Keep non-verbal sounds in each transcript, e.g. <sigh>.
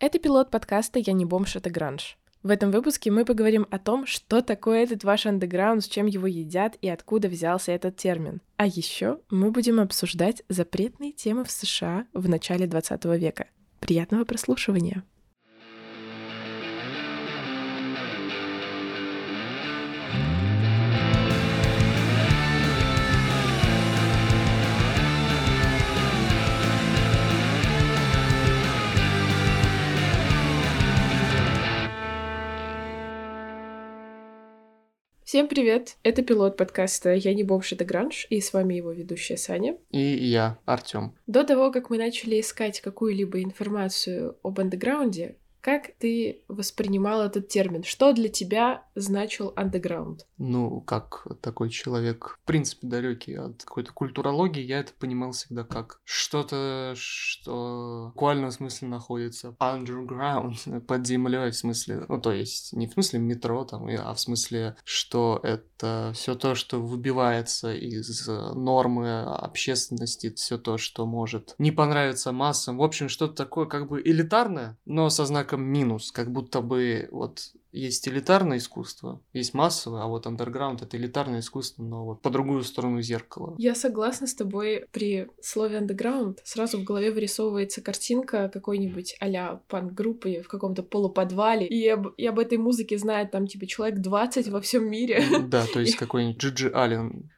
Это пилот подкаста «Я не бомж, это гранж». В этом выпуске мы поговорим о том, что такое этот ваш андеграунд, с чем его едят и откуда взялся этот термин. А еще мы будем обсуждать запретные темы в США в начале 20 века. Приятного прослушивания! Всем привет! Это пилот подкаста «Я не бомж, это гранж», и с вами его ведущая Саня. И я, Артём. До того, как мы начали искать какую-либо информацию об андеграунде, как ты воспринимал этот термин? Что для тебя значил андеграунд? Ну, как такой человек, в принципе, далекий от какой-то культурологии, я это понимал всегда как что-то, что в буквальном смысле находится underground, <laughs> под землей, в смысле, ну, то есть не в смысле метро там, а в смысле, что это все то, что выбивается из нормы общественности, все то, что может не понравиться массам. В общем, что-то такое как бы элитарное, но со знаком знаком минус, как будто бы вот есть элитарное искусство, есть массовое, а вот андерграунд это элитарное искусство, но вот по другую сторону зеркала. Я согласна с тобой. При слове андеграунд сразу в голове вырисовывается картинка какой-нибудь а-ля панк-группы в каком-то полуподвале, и об, и об этой музыке знает там типа человек 20 во всем мире. Да, то есть <laughs> какой-нибудь Джиджи Аллен.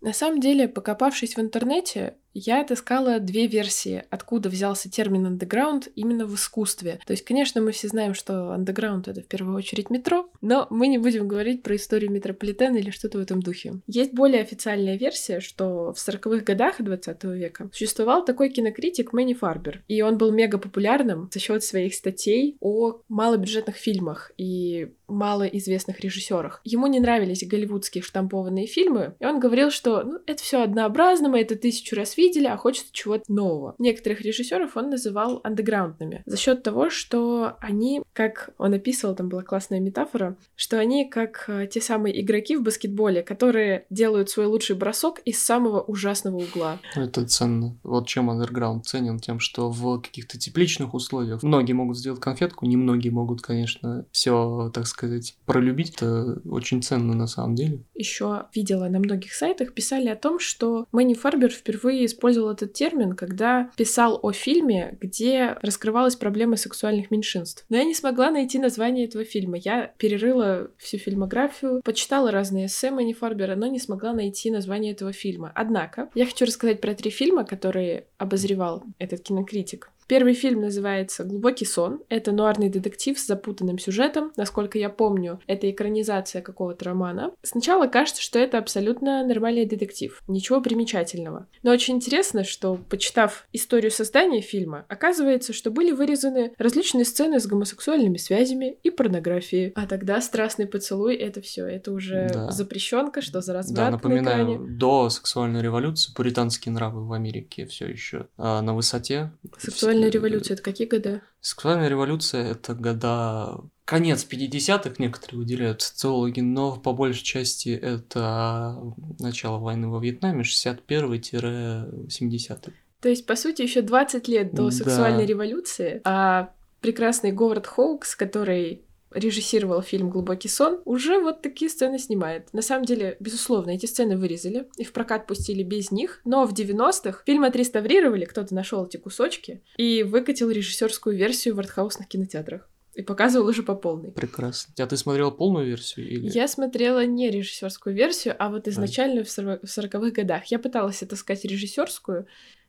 На самом деле, покопавшись в интернете, я отыскала две версии, откуда взялся термин андеграунд именно в искусстве. То есть, конечно, мы все знаем, что андеграунд — это в первую очередь метро, но мы не будем говорить про историю метрополитена или что-то в этом духе. Есть более официальная версия, что в 40-х годах 20 века существовал такой кинокритик Мэнни Фарбер, и он был мега популярным за счет своих статей о малобюджетных фильмах и малоизвестных режиссерах. Ему не нравились голливудские штампованные фильмы, и он говорил, что ну, это все однообразно, мы это тысячу раз видели, а хочется чего-то нового. Некоторых режиссеров он называл андеграундными за счет того, что они, как он описывал, там была классная метафора, что они как э, те самые игроки в баскетболе, которые делают свой лучший бросок из самого ужасного угла. Это ценно. Вот чем андерграунд ценен, тем, что в каких-то тепличных условиях многие могут сделать конфетку, немногие могут, конечно, все, так сказать, пролюбить. Это очень ценно на самом деле. Еще видела на многих сайтах, писали о том, что Мэнни Фарбер впервые использовал этот термин, когда писал о фильме, где раскрывалась проблема сексуальных меньшинств. Но я не смогла найти название этого фильма. Я перерыла всю фильмографию, почитала разные эссе Мэнни Фарбера, но не смогла найти название этого фильма. Однако, я хочу рассказать про три фильма, которые обозревал этот кинокритик. Первый фильм называется «Глубокий сон». Это нуарный детектив с запутанным сюжетом. Насколько я помню, это экранизация какого-то романа. Сначала кажется, что это абсолютно нормальный детектив. Ничего примечательного. Но очень интересно, что, почитав историю создания фильма, оказывается, что были вырезаны различные сцены с гомосексуальными связями и порнографией. А тогда страстный поцелуй — это все, Это уже да. запрещенка, что за разврат Да, напоминаю, на до сексуальной революции пуританские нравы в Америке все еще а, на высоте. Сексуальная Сексуальная революция это какие года? Сексуальная революция это года конец 50-х некоторые выделяют социологи, но по большей части это начало войны во Вьетнаме, 61-70-й. То есть, по сути, еще 20 лет до сексуальной да. революции, а прекрасный Говард Хоукс, который режиссировал фильм «Глубокий сон», уже вот такие сцены снимает. На самом деле, безусловно, эти сцены вырезали и в прокат пустили без них, но в 90-х фильм отреставрировали, кто-то нашел эти кусочки и выкатил режиссерскую версию в артхаусных кинотеатрах. И показывал уже по полной. Прекрасно. А ты смотрела полную версию? Или... Я смотрела не режиссерскую версию, а вот изначальную а. в 40-х годах. Я пыталась отыскать режиссерскую,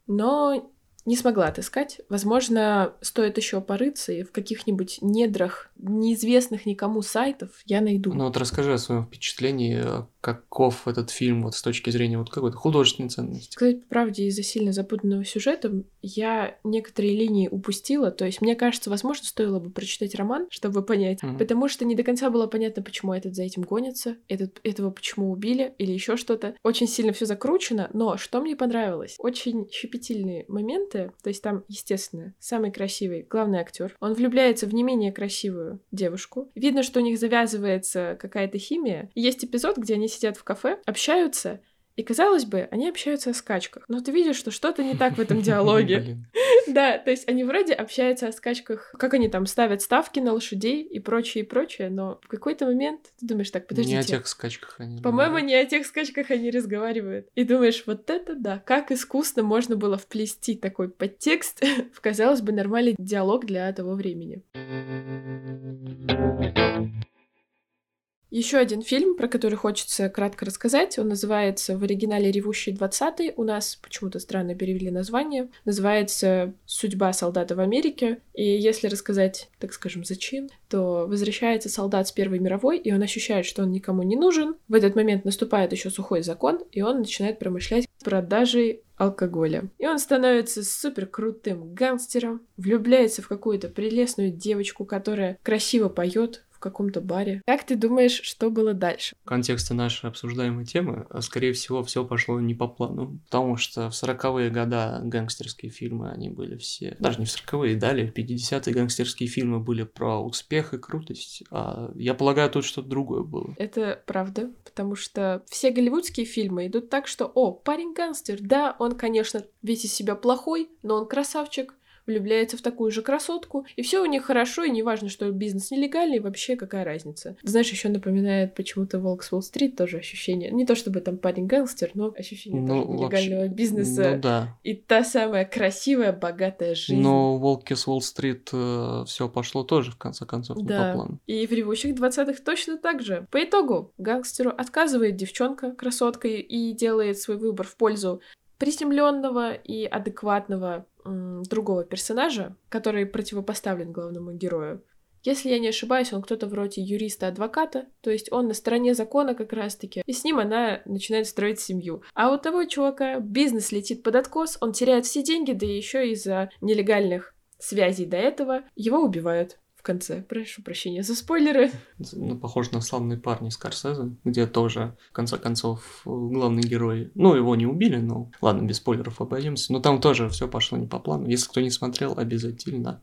но не смогла отыскать. Возможно, стоит еще порыться и в каких-нибудь недрах неизвестных никому сайтов я найду. Ну вот расскажи о своем впечатлении, каков этот фильм вот с точки зрения вот какой-то художественной ценности. Сказать по правде, из-за сильно запутанного сюжета я некоторые линии упустила. То есть, мне кажется, возможно, стоило бы прочитать роман, чтобы понять. Mm-hmm. Потому что не до конца было понятно, почему этот за этим гонится, этот, этого почему убили или еще что-то. Очень сильно все закручено, но что мне понравилось? Очень щепетильные моменты. То есть там, естественно, самый красивый главный актер. Он влюбляется в не менее красивую девушку. Видно, что у них завязывается какая-то химия. Есть эпизод, где они сидят в кафе, общаются, и казалось бы, они общаются о скачках. Но ты видишь, что что-то не так в этом <laughs> диалоге. <laughs> Да, то есть они вроде общаются о скачках, как они там ставят ставки на лошадей и прочее, и прочее, но в какой-то момент ты думаешь, так, подождите. Не о тех скачках они По-моему, не о тех скачках они разговаривают. И думаешь, вот это да, как искусно можно было вплести такой подтекст <laughs> в, казалось бы, нормальный диалог для того времени. Еще один фильм, про который хочется кратко рассказать. Он называется в оригинале «Ревущий 20 У нас почему-то странно перевели название. Называется «Судьба солдата в Америке». И если рассказать, так скажем, зачин, то возвращается солдат с Первой мировой, и он ощущает, что он никому не нужен. В этот момент наступает еще сухой закон, и он начинает промышлять продажей алкоголя. И он становится супер крутым гангстером, влюбляется в какую-то прелестную девочку, которая красиво поет, каком-то баре. Как ты думаешь, что было дальше? В контексте нашей обсуждаемой темы, а, скорее всего, все пошло не по плану. Потому что в 40-е годы гангстерские фильмы, они были все... Даже не в 40-е, далее, в 50-е гангстерские фильмы были про успех и крутость. А я полагаю, тут что-то другое было. Это правда, потому что все голливудские фильмы идут так, что, о, парень гангстер, да, он, конечно, весь из себя плохой, но он красавчик, влюбляется в такую же красотку, и все у них хорошо, и неважно, что бизнес нелегальный, вообще какая разница. Знаешь, еще напоминает почему-то Волк с Уолл-стрит тоже ощущение. Не то чтобы там парень гангстер, но ощущение ну, тоже нелегального бизнеса. Ну да. И та самая красивая, богатая жизнь. Но Волки с Уолл-стрит э, все пошло тоже, в конце концов, не да. по плану. И в ревущих 20-х точно так же. По итогу, гангстеру отказывает девчонка, красотка, и делает свой выбор в пользу приземленного и адекватного другого персонажа, который противопоставлен главному герою. Если я не ошибаюсь, он кто-то вроде юриста-адвоката, то есть он на стороне закона как раз-таки, и с ним она начинает строить семью. А у того чувака бизнес летит под откос, он теряет все деньги, да еще из-за нелегальных связей до этого его убивают в конце. Прошу прощения за спойлеры. Ну, похоже на «Славные парни» Скорсезе, где тоже, в конце концов, главный герой... Ну, его не убили, но... Ладно, без спойлеров обойдемся. Но там тоже все пошло не по плану. Если кто не смотрел, обязательно.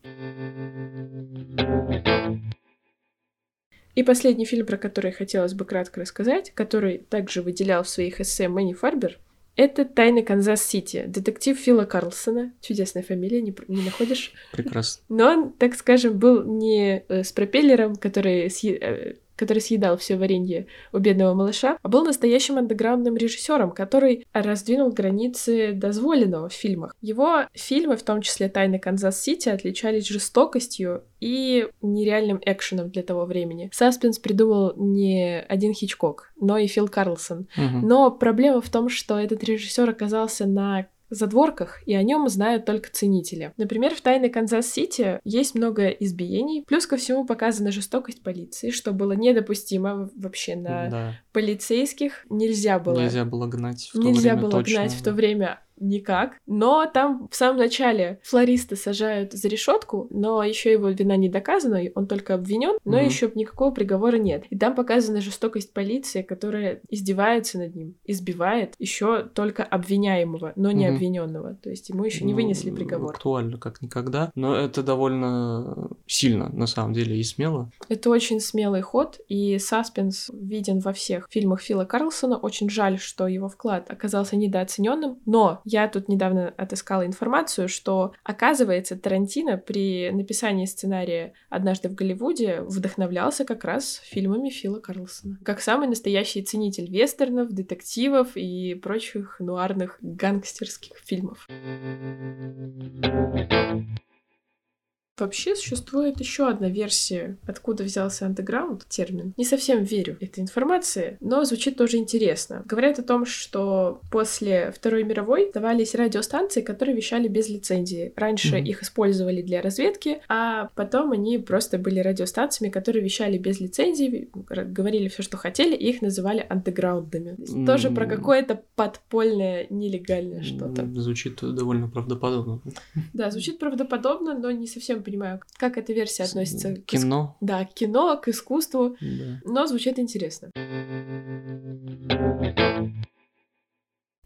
И последний фильм, про который хотелось бы кратко рассказать, который также выделял в своих эссе Мэнни Фарбер, это «Тайны Канзас-Сити». Детектив Фила Карлсона. Чудесная фамилия, не, не находишь? Прекрасно. Но он, так скажем, был не э, с пропеллером, который э, который съедал все варенье у бедного малыша, а был настоящим андеграундным режиссером, который раздвинул границы дозволенного в фильмах. Его фильмы, в том числе «Тайны Канзас-Сити», отличались жестокостью и нереальным экшеном для того времени. Саспенс придумал не один Хичкок, но и Фил Карлсон. Угу. Но проблема в том, что этот режиссер оказался на задворках, и о нем знают только ценители. Например, в «Тайны Канзас-Сити» есть много избиений, плюс ко всему показана жестокость полиции, что было недопустимо вообще на да. полицейских. Нельзя было... Нельзя было гнать в то Нельзя время было точно. гнать в то время никак. Но там в самом начале флориста сажают за решетку, но еще его вина не доказана, он только обвинен, но Мгм. еще никакого приговора нет. И там показана жестокость полиции, которая издевается над ним, избивает еще только обвиняемого, но не Мгм. обвиненного. То есть ему еще не Ну, вынесли приговор. Актуально, как никогда. Но это довольно сильно, на самом деле, и смело. Это очень смелый ход, и саспенс виден во всех фильмах Фила Карлсона. Очень жаль, что его вклад оказался недооцененным, но я тут недавно отыскала информацию, что, оказывается, Тарантино при написании сценария «Однажды в Голливуде» вдохновлялся как раз фильмами Фила Карлсона. Как самый настоящий ценитель вестернов, детективов и прочих нуарных гангстерских фильмов. Вообще существует еще одна версия, откуда взялся андеграунд термин. Не совсем верю этой информации, но звучит тоже интересно. Говорят о том, что после Второй мировой давались радиостанции, которые вещали без лицензии. Раньше Мгм. их использовали для разведки, а потом они просто были радиостанциями, которые вещали без лицензии, говорили все, что хотели, и их называли андеграундами. Есть Тоже про какое-то подпольное, нелегальное что-то. Звучит довольно правдоподобно. Да, звучит правдоподобно, но не совсем понимаю, как эта версия относится к иск- Кино. Да, к кино, к искусству, Да. но звучит интересно.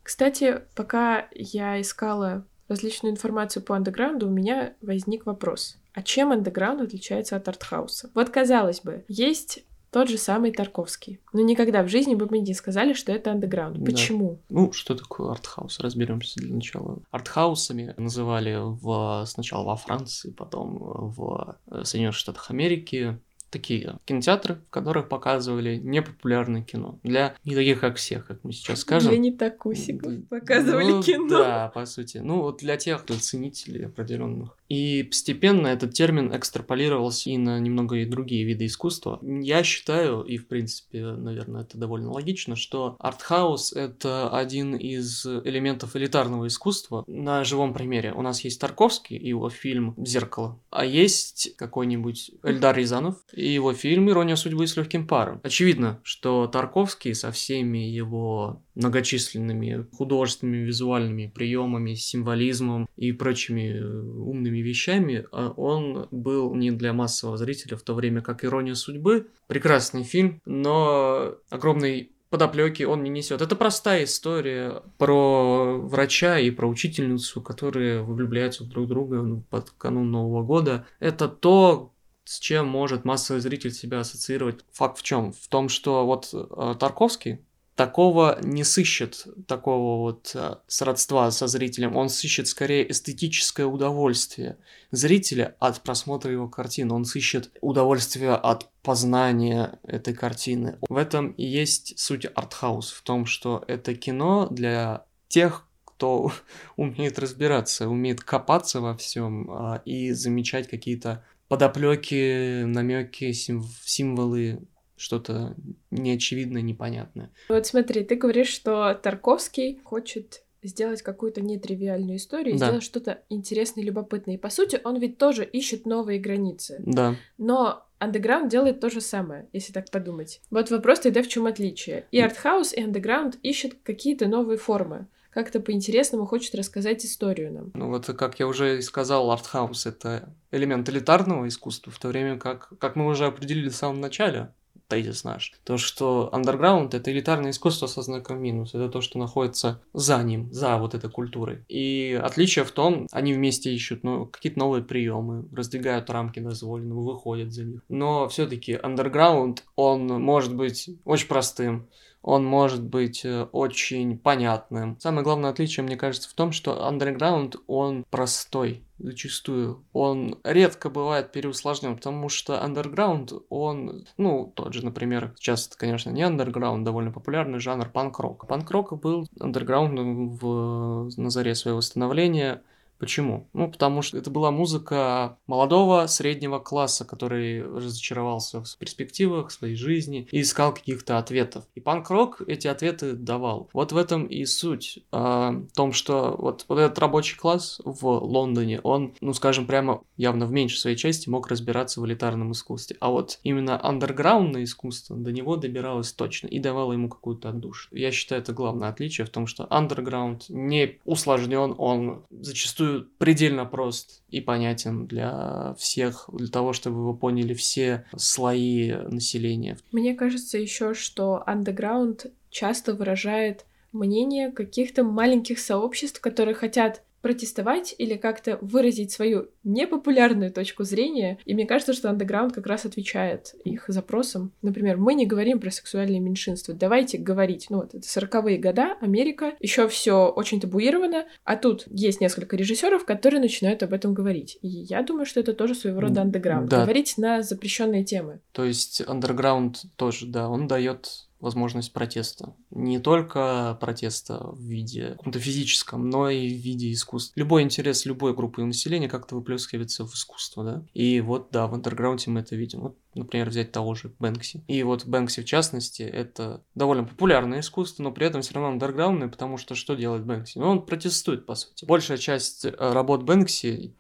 Кстати, пока я искала различную информацию по андеграунду, у меня возник вопрос. А чем андеграунд отличается от артхауса? Вот казалось бы, есть тот же самый Тарковский. Но никогда в жизни бы мы не сказали, что это андеграунд. Да. Почему? Ну, что такое артхаус? Разберемся для начала. Артхаусами называли в, сначала во Франции, потом в Соединенных Штатах Америки такие кинотеатры, в которых показывали непопулярное кино. Для не таких, как всех, как мы сейчас скажем. Для не такусиков показывали ну, кино. Да, по сути. Ну, вот для тех, для ценителей определенных. И постепенно этот термин экстраполировался и на немного и другие виды искусства. Я считаю, и в принципе, наверное, это довольно логично, что артхаус — это один из элементов элитарного искусства. На живом примере у нас есть Тарковский и его фильм «Зеркало», а есть какой-нибудь Эльдар Рязанов и его фильм «Ирония судьбы с легким паром». Очевидно, что Тарковский со всеми его многочисленными художественными, визуальными приемами, символизмом и прочими э, умными вещами, а он был не для массового зрителя, в то время как «Ирония судьбы» — прекрасный фильм, но огромный подоплеки он не несет. Это простая история про врача и про учительницу, которые влюбляются в друг друга ну, под канун Нового года. Это то, с чем может массовый зритель себя ассоциировать. Факт в чем? В том, что вот э, Тарковский такого не сыщет, такого вот э, сродства со зрителем. Он сыщет скорее эстетическое удовольствие зрителя от просмотра его картины. Он сыщет удовольствие от познания этой картины. В этом и есть суть артхаус, в том, что это кино для тех, кто <laughs> умеет разбираться, умеет копаться во всем а, и замечать какие-то подоплеки, намеки, сим- символы что-то неочевидное, непонятное. Вот смотри, ты говоришь, что Тарковский хочет сделать какую-то нетривиальную историю, да. сделать что-то интересное, любопытное. И по сути, он ведь тоже ищет новые границы. Да. Но Underground делает то же самое, если так подумать. Вот вопрос тогда в чем отличие. И артхаус, и Underground ищут какие-то новые формы как-то по-интересному хочет рассказать историю нам. Ну вот, как я уже сказал, артхаус — это элемент элитарного искусства, в то время как, как мы уже определили в самом начале, тезис наш. То, что андерграунд — это элитарное искусство со знаком минус. Это то, что находится за ним, за вот этой культурой. И отличие в том, они вместе ищут ну, какие-то новые приемы, раздвигают рамки дозволенного, выходят за них. Но все таки андерграунд, он может быть очень простым, он может быть э, очень понятным. Самое главное отличие, мне кажется, в том, что underground, он простой зачастую. Он редко бывает переусложнен, потому что underground, он, ну, тот же, например, сейчас это, конечно, не underground, довольно популярный жанр панк-рок. Панк-рок был underground в, на заре своего становления, Почему? Ну, потому что это была музыка молодого среднего класса, который разочаровался в перспективах своей жизни и искал каких-то ответов. И панк-рок эти ответы давал. Вот в этом и суть. В том, что вот, вот этот рабочий класс в Лондоне, он, ну, скажем прямо, явно в меньшей своей части мог разбираться в элитарном искусстве. А вот именно андерграундное искусство до него добиралось точно и давало ему какую-то отдушину. Я считаю, это главное отличие в том, что андерграунд не усложнен, он зачастую зачастую предельно прост и понятен для всех, для того, чтобы вы поняли все слои населения. Мне кажется еще, что underground часто выражает мнение каких-то маленьких сообществ, которые хотят протестовать или как-то выразить свою непопулярную точку зрения. И мне кажется, что андеграунд как раз отвечает их запросам. Например, мы не говорим про сексуальные меньшинства. Давайте говорить. Ну вот, это сороковые года, Америка, еще все очень табуировано, а тут есть несколько режиссеров, которые начинают об этом говорить. И я думаю, что это тоже своего рода андеграунд. Да. Говорить на запрещенные темы. То есть андерграунд тоже, да, он дает возможность протеста. Не только протеста в виде каком-то физическом, но и в виде искусства. Любой интерес любой группы населения как-то выплескивается в искусство, да. И вот, да, в андерграунде мы это видим. Вот например, взять того же Бэнкси. И вот Бэнкси, в частности, это довольно популярное искусство, но при этом все равно андерграундное, потому что что делает Бэнкси? Ну, он протестует, по сути. Большая часть э, работ Бэнкси,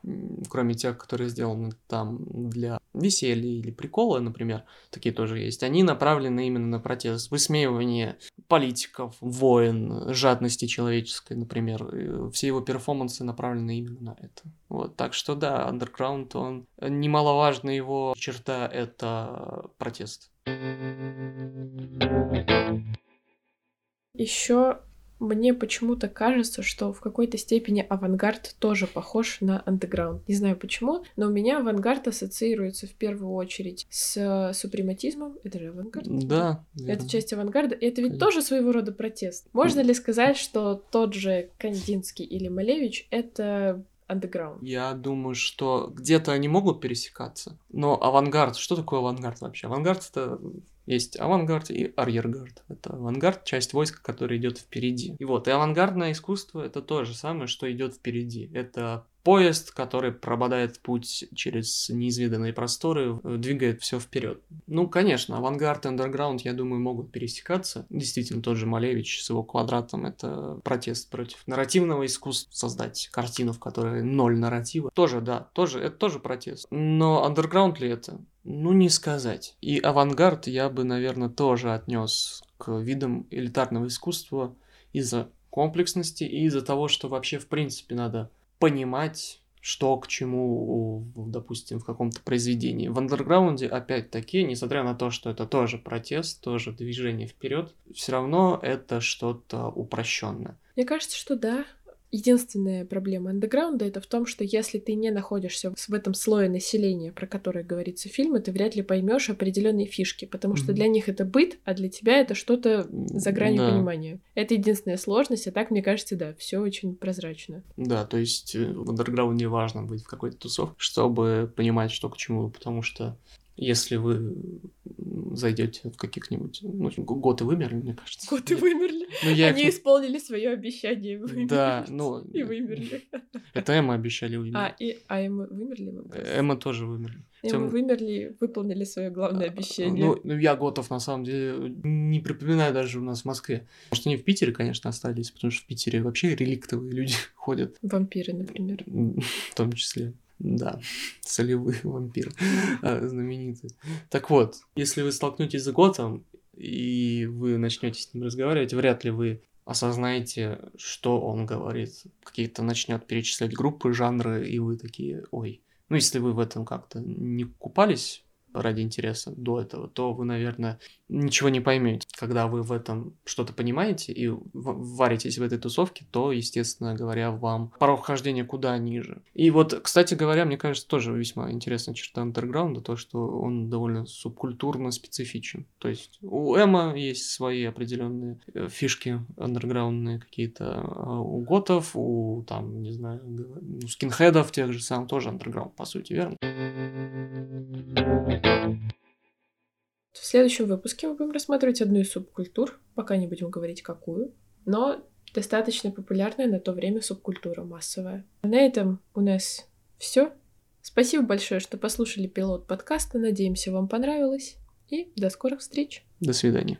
кроме тех, которые сделаны там для веселья или прикола, например, такие тоже есть, они направлены именно на протест, высмеивание политиков, войн, жадности человеческой, например. Все его перформансы направлены именно на это. Вот, так что да, андерграунд, он немаловажная его черта — это это протест. Еще мне почему-то кажется, что в какой-то степени авангард тоже похож на андеграунд. Не знаю почему, но у меня авангард ассоциируется в первую очередь с супрематизмом. Это же авангард? Да. Это часть авангарда. И это ведь Конечно. тоже своего рода протест. Можно ли сказать, что тот же Кандинский или Малевич — это андеграунд? Я думаю, что где-то они могут пересекаться. Но авангард, что такое авангард вообще? Авангард — это есть авангард и арьергард. Это авангард, часть войска, которая идет впереди. И вот, и авангардное искусство это то же самое, что идет впереди. Это поезд, который прободает путь через неизведанные просторы, двигает все вперед. Ну, конечно, авангард и андерграунд, я думаю, могут пересекаться. Действительно, тот же Малевич с его квадратом — это протест против нарративного искусства. Создать картину, в которой ноль нарратива. Тоже, да, тоже, это тоже протест. Но андерграунд ли это? Ну, не сказать. И авангард я бы, наверное, тоже отнес к видам элитарного искусства из-за комплексности и из-за того, что вообще, в принципе, надо понимать, что к чему, допустим, в каком-то произведении. В андерграунде, опять-таки, несмотря на то, что это тоже протест, тоже движение вперед, все равно это что-то упрощенное. Мне кажется, что да. Единственная проблема андеграунда это в том, что если ты не находишься в этом слое населения, про которое говорится в фильме, ты вряд ли поймешь определенные фишки, потому что mm-hmm. для них это быт, а для тебя это что-то за гранью да. понимания. Это единственная сложность, а так, мне кажется, да, все очень прозрачно. Да, то есть э, в андерграунде важно быть в какой-то тусовке, чтобы понимать, что к чему, потому что если вы зайдете в каких-нибудь... Ну, готы вымерли, мне кажется. Готы вымерли? Ну, я Они их... исполнили свое обещание вымерли. Да, ну... <laughs> И вымерли. <laughs> Это Эмма обещали вымерли. А, и... а Эмма вымерли? Эмма тоже вымерли. Эмма вымерли, выполнили свое главное обещание. Ну, ну, я готов, на самом деле, не припоминаю даже у нас в Москве. Может, они в Питере, конечно, остались, потому что в Питере вообще реликтовые люди <laughs> ходят. Вампиры, например. В том числе. Да, солевый <laughs> вампир а, знаменитый. Так вот, если вы столкнетесь с Готом, и вы начнете с ним разговаривать, вряд ли вы осознаете, что он говорит. Какие-то начнет перечислять группы, жанры, и вы такие, ой. Ну, если вы в этом как-то не купались ради интереса до этого, то вы, наверное, ничего не поймете. Когда вы в этом что-то понимаете и варитесь в этой тусовке, то, естественно говоря, вам порог вхождения куда ниже. И вот, кстати говоря, мне кажется, тоже весьма интересная черта андерграунда, то, что он довольно субкультурно специфичен. То есть у Эма есть свои определенные э, фишки андерграундные какие-то, а у готов, у, там, не знаю, у скинхедов тех же самых тоже андерграунд, по сути, верно? В следующем выпуске мы будем рассматривать одну из субкультур, пока не будем говорить какую, но достаточно популярная на то время субкультура массовая. На этом у нас все. Спасибо большое, что послушали пилот подкаста. Надеемся, вам понравилось. И до скорых встреч. До свидания.